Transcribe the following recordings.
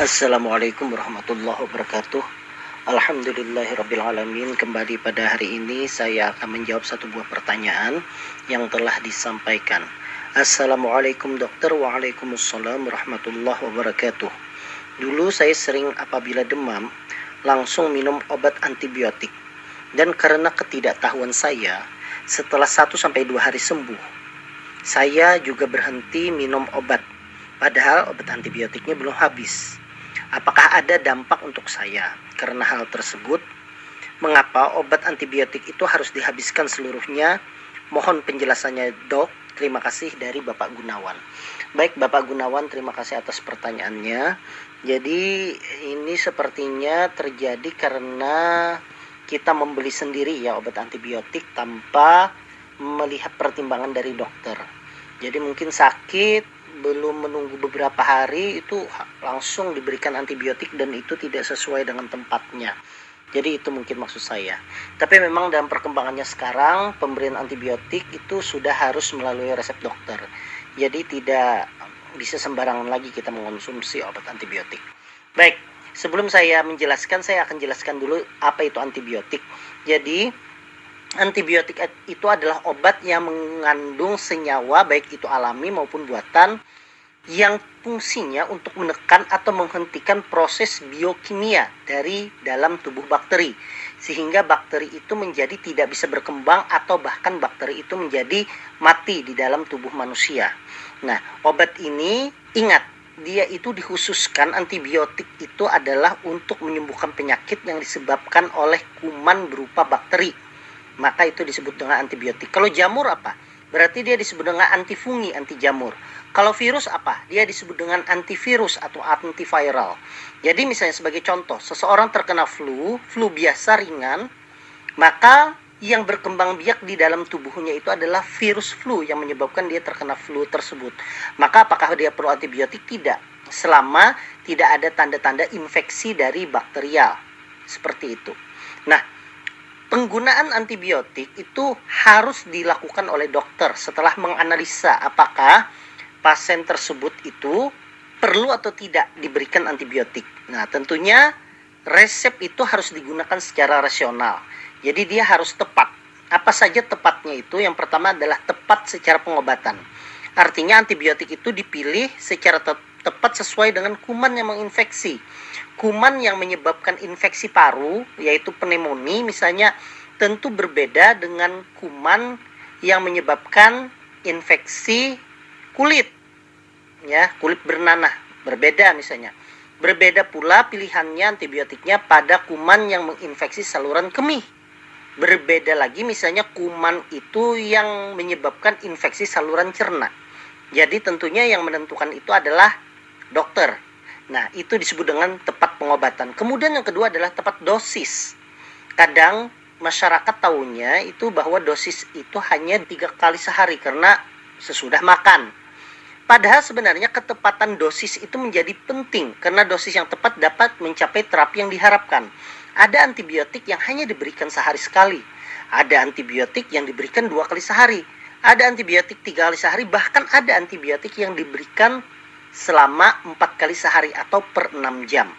Assalamualaikum warahmatullahi wabarakatuh. Alhamdulillahirrabbilalamin Kembali pada hari ini saya akan menjawab satu buah pertanyaan yang telah disampaikan. Assalamualaikum dokter. Waalaikumsalam warahmatullahi wabarakatuh. Dulu saya sering apabila demam langsung minum obat antibiotik. Dan karena ketidaktahuan saya setelah 1 sampai 2 hari sembuh saya juga berhenti minum obat. Padahal obat antibiotiknya belum habis Apakah ada dampak untuk saya? Karena hal tersebut, mengapa obat antibiotik itu harus dihabiskan seluruhnya? Mohon penjelasannya, Dok. Terima kasih dari Bapak Gunawan. Baik, Bapak Gunawan, terima kasih atas pertanyaannya. Jadi, ini sepertinya terjadi karena kita membeli sendiri ya obat antibiotik tanpa melihat pertimbangan dari dokter. Jadi mungkin sakit, belum menunggu beberapa hari itu langsung diberikan antibiotik dan itu tidak sesuai dengan tempatnya. Jadi itu mungkin maksud saya. Tapi memang dalam perkembangannya sekarang pemberian antibiotik itu sudah harus melalui resep dokter. Jadi tidak bisa sembarangan lagi kita mengonsumsi obat antibiotik. Baik, sebelum saya menjelaskan saya akan jelaskan dulu apa itu antibiotik. Jadi antibiotik itu adalah obat yang mengandung senyawa baik itu alami maupun buatan yang fungsinya untuk menekan atau menghentikan proses biokimia dari dalam tubuh bakteri sehingga bakteri itu menjadi tidak bisa berkembang atau bahkan bakteri itu menjadi mati di dalam tubuh manusia. Nah, obat ini ingat dia itu dikhususkan antibiotik itu adalah untuk menyembuhkan penyakit yang disebabkan oleh kuman berupa bakteri. Maka itu disebut dengan antibiotik. Kalau jamur apa? Berarti dia disebut dengan antifungi, anti jamur. Kalau virus apa? Dia disebut dengan antivirus atau antiviral. Jadi misalnya sebagai contoh, seseorang terkena flu, flu biasa ringan, maka yang berkembang biak di dalam tubuhnya itu adalah virus flu yang menyebabkan dia terkena flu tersebut. Maka apakah dia perlu antibiotik? Tidak. Selama tidak ada tanda-tanda infeksi dari bakterial. Seperti itu. Nah, penggunaan antibiotik itu harus dilakukan oleh dokter setelah menganalisa apakah pasien tersebut itu perlu atau tidak diberikan antibiotik. Nah, tentunya resep itu harus digunakan secara rasional. Jadi dia harus tepat. Apa saja tepatnya itu? Yang pertama adalah tepat secara pengobatan. Artinya antibiotik itu dipilih secara tepat sesuai dengan kuman yang menginfeksi. Kuman yang menyebabkan infeksi paru yaitu pneumonia misalnya tentu berbeda dengan kuman yang menyebabkan infeksi kulit. Ya kulit bernanah berbeda misalnya. Berbeda pula pilihannya antibiotiknya pada kuman yang menginfeksi saluran kemih. Berbeda lagi misalnya kuman itu yang menyebabkan infeksi saluran cerna. Jadi tentunya yang menentukan itu adalah dokter Nah, itu disebut dengan tepat pengobatan. Kemudian yang kedua adalah tepat dosis. Kadang masyarakat tahunya itu bahwa dosis itu hanya tiga kali sehari karena sesudah makan. Padahal sebenarnya ketepatan dosis itu menjadi penting karena dosis yang tepat dapat mencapai terapi yang diharapkan. Ada antibiotik yang hanya diberikan sehari sekali. Ada antibiotik yang diberikan dua kali sehari. Ada antibiotik tiga kali sehari, bahkan ada antibiotik yang diberikan selama empat kali sehari atau per 6 jam.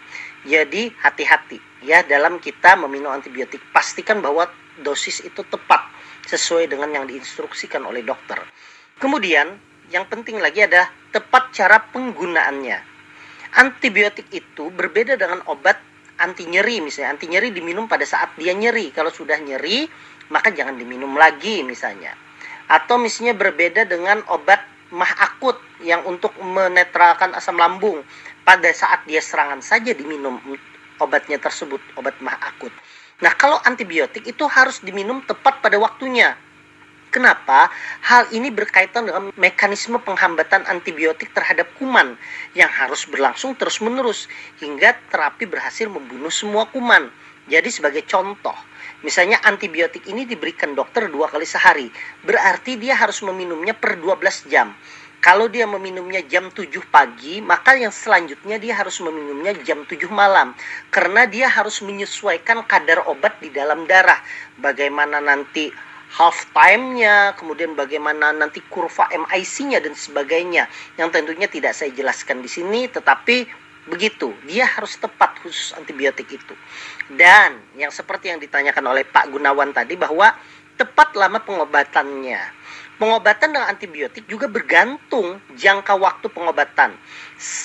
Jadi hati-hati ya dalam kita meminum antibiotik. Pastikan bahwa dosis itu tepat sesuai dengan yang diinstruksikan oleh dokter. Kemudian yang penting lagi adalah tepat cara penggunaannya. Antibiotik itu berbeda dengan obat anti nyeri misalnya. Anti nyeri diminum pada saat dia nyeri. Kalau sudah nyeri maka jangan diminum lagi misalnya. Atau misalnya berbeda dengan obat mah akut yang untuk menetralkan asam lambung pada saat dia serangan saja diminum obatnya tersebut obat mah akut. Nah kalau antibiotik itu harus diminum tepat pada waktunya. Kenapa? Hal ini berkaitan dengan mekanisme penghambatan antibiotik terhadap kuman yang harus berlangsung terus-menerus hingga terapi berhasil membunuh semua kuman. Jadi sebagai contoh, misalnya antibiotik ini diberikan dokter dua kali sehari, berarti dia harus meminumnya per 12 jam. Kalau dia meminumnya jam 7 pagi, maka yang selanjutnya dia harus meminumnya jam 7 malam. Karena dia harus menyesuaikan kadar obat di dalam darah. Bagaimana nanti half time-nya, kemudian bagaimana nanti kurva MIC-nya dan sebagainya. Yang tentunya tidak saya jelaskan di sini, tetapi Begitu, dia harus tepat khusus antibiotik itu. Dan yang seperti yang ditanyakan oleh Pak Gunawan tadi bahwa tepat lama pengobatannya. Pengobatan dengan antibiotik juga bergantung jangka waktu pengobatan.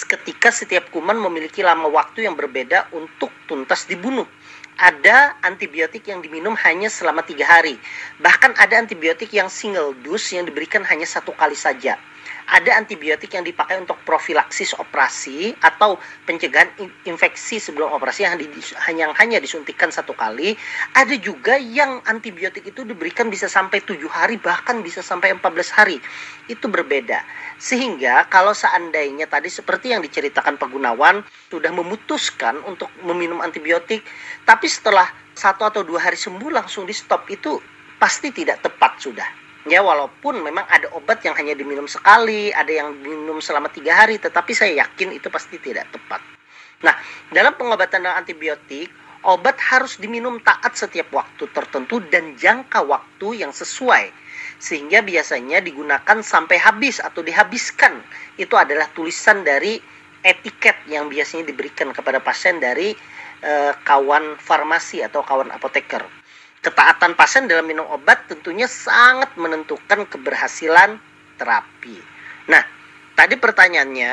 Ketika setiap kuman memiliki lama waktu yang berbeda untuk tuntas dibunuh ada antibiotik yang diminum hanya selama tiga hari. Bahkan ada antibiotik yang single dose yang diberikan hanya satu kali saja ada antibiotik yang dipakai untuk profilaksis operasi atau pencegahan infeksi sebelum operasi yang, di, hanya, hanya disuntikan satu kali. Ada juga yang antibiotik itu diberikan bisa sampai tujuh hari bahkan bisa sampai 14 hari. Itu berbeda. Sehingga kalau seandainya tadi seperti yang diceritakan Pak sudah memutuskan untuk meminum antibiotik, tapi setelah satu atau dua hari sembuh langsung di stop itu pasti tidak tepat sudah Ya walaupun memang ada obat yang hanya diminum sekali, ada yang diminum selama tiga hari, tetapi saya yakin itu pasti tidak tepat. Nah, dalam pengobatan dengan antibiotik, obat harus diminum taat setiap waktu tertentu dan jangka waktu yang sesuai. Sehingga biasanya digunakan sampai habis atau dihabiskan. Itu adalah tulisan dari etiket yang biasanya diberikan kepada pasien dari eh, kawan farmasi atau kawan apoteker ketaatan pasien dalam minum obat tentunya sangat menentukan keberhasilan terapi. Nah, tadi pertanyaannya,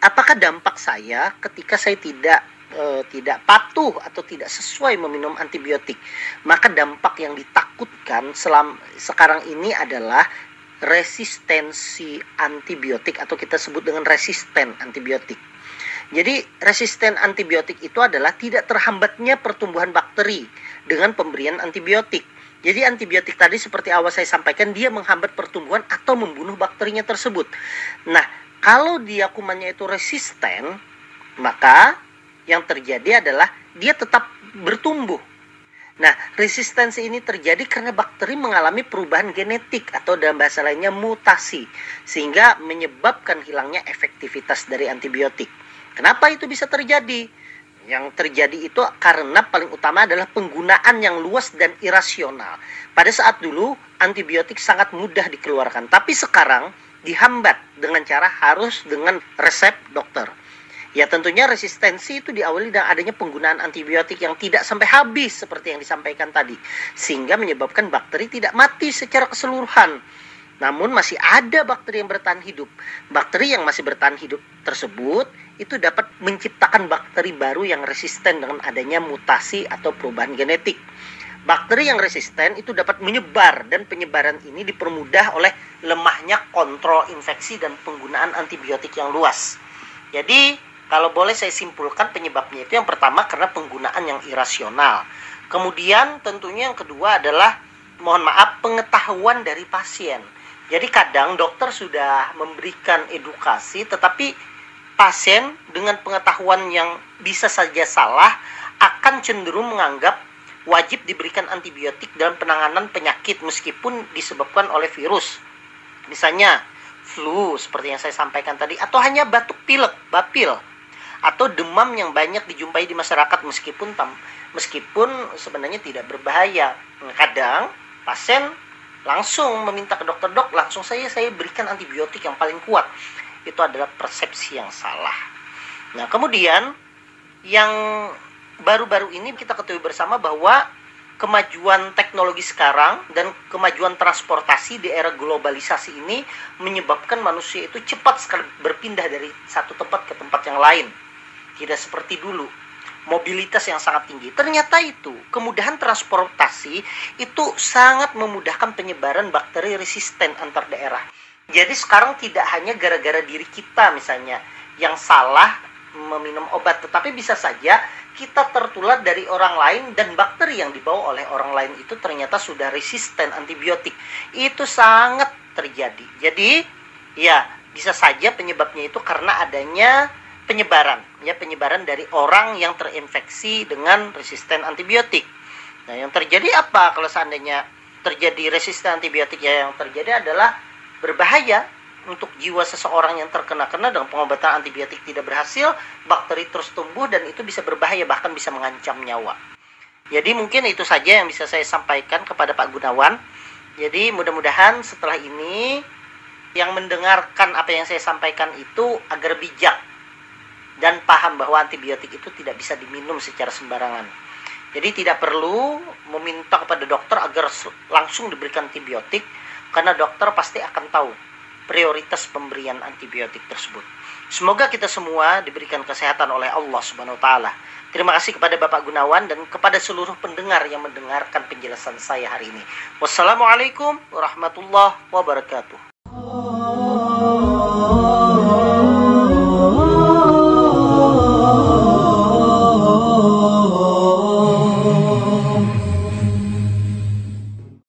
apakah dampak saya ketika saya tidak e, tidak patuh atau tidak sesuai meminum antibiotik? Maka dampak yang ditakutkan selam, sekarang ini adalah resistensi antibiotik atau kita sebut dengan resisten antibiotik. Jadi resisten antibiotik itu adalah tidak terhambatnya pertumbuhan bakteri dengan pemberian antibiotik. Jadi antibiotik tadi seperti awal saya sampaikan dia menghambat pertumbuhan atau membunuh bakterinya tersebut. Nah, kalau dia kumannya itu resisten, maka yang terjadi adalah dia tetap bertumbuh. Nah, resistensi ini terjadi karena bakteri mengalami perubahan genetik atau dalam bahasa lainnya mutasi sehingga menyebabkan hilangnya efektivitas dari antibiotik. Kenapa itu bisa terjadi? Yang terjadi itu karena paling utama adalah penggunaan yang luas dan irasional. Pada saat dulu antibiotik sangat mudah dikeluarkan, tapi sekarang dihambat dengan cara harus dengan resep dokter. Ya tentunya resistensi itu diawali dengan adanya penggunaan antibiotik yang tidak sampai habis seperti yang disampaikan tadi. Sehingga menyebabkan bakteri tidak mati secara keseluruhan namun masih ada bakteri yang bertahan hidup. Bakteri yang masih bertahan hidup tersebut itu dapat menciptakan bakteri baru yang resisten dengan adanya mutasi atau perubahan genetik. Bakteri yang resisten itu dapat menyebar dan penyebaran ini dipermudah oleh lemahnya kontrol infeksi dan penggunaan antibiotik yang luas. Jadi, kalau boleh saya simpulkan penyebabnya itu yang pertama karena penggunaan yang irasional. Kemudian tentunya yang kedua adalah mohon maaf pengetahuan dari pasien jadi kadang dokter sudah memberikan edukasi tetapi pasien dengan pengetahuan yang bisa saja salah akan cenderung menganggap wajib diberikan antibiotik dalam penanganan penyakit meskipun disebabkan oleh virus. Misalnya flu seperti yang saya sampaikan tadi atau hanya batuk pilek, bapil atau demam yang banyak dijumpai di masyarakat meskipun tam, meskipun sebenarnya tidak berbahaya. Kadang pasien langsung meminta ke dokter dok langsung saya saya berikan antibiotik yang paling kuat itu adalah persepsi yang salah nah kemudian yang baru-baru ini kita ketahui bersama bahwa kemajuan teknologi sekarang dan kemajuan transportasi di era globalisasi ini menyebabkan manusia itu cepat sekali berpindah dari satu tempat ke tempat yang lain tidak seperti dulu mobilitas yang sangat tinggi. Ternyata itu kemudahan transportasi itu sangat memudahkan penyebaran bakteri resisten antar daerah. Jadi sekarang tidak hanya gara-gara diri kita misalnya yang salah meminum obat, tetapi bisa saja kita tertular dari orang lain dan bakteri yang dibawa oleh orang lain itu ternyata sudah resisten antibiotik. Itu sangat terjadi. Jadi ya bisa saja penyebabnya itu karena adanya penyebaran ya penyebaran dari orang yang terinfeksi dengan resisten antibiotik. Nah, yang terjadi apa kalau seandainya terjadi resisten antibiotik ya yang terjadi adalah berbahaya untuk jiwa seseorang yang terkena-kena dengan pengobatan antibiotik tidak berhasil, bakteri terus tumbuh dan itu bisa berbahaya bahkan bisa mengancam nyawa. Jadi mungkin itu saja yang bisa saya sampaikan kepada Pak Gunawan. Jadi mudah-mudahan setelah ini yang mendengarkan apa yang saya sampaikan itu agar bijak dan paham bahwa antibiotik itu tidak bisa diminum secara sembarangan. Jadi tidak perlu meminta kepada dokter agar langsung diberikan antibiotik karena dokter pasti akan tahu prioritas pemberian antibiotik tersebut. Semoga kita semua diberikan kesehatan oleh Allah Subhanahu wa taala. Terima kasih kepada Bapak Gunawan dan kepada seluruh pendengar yang mendengarkan penjelasan saya hari ini. Wassalamualaikum warahmatullahi wabarakatuh.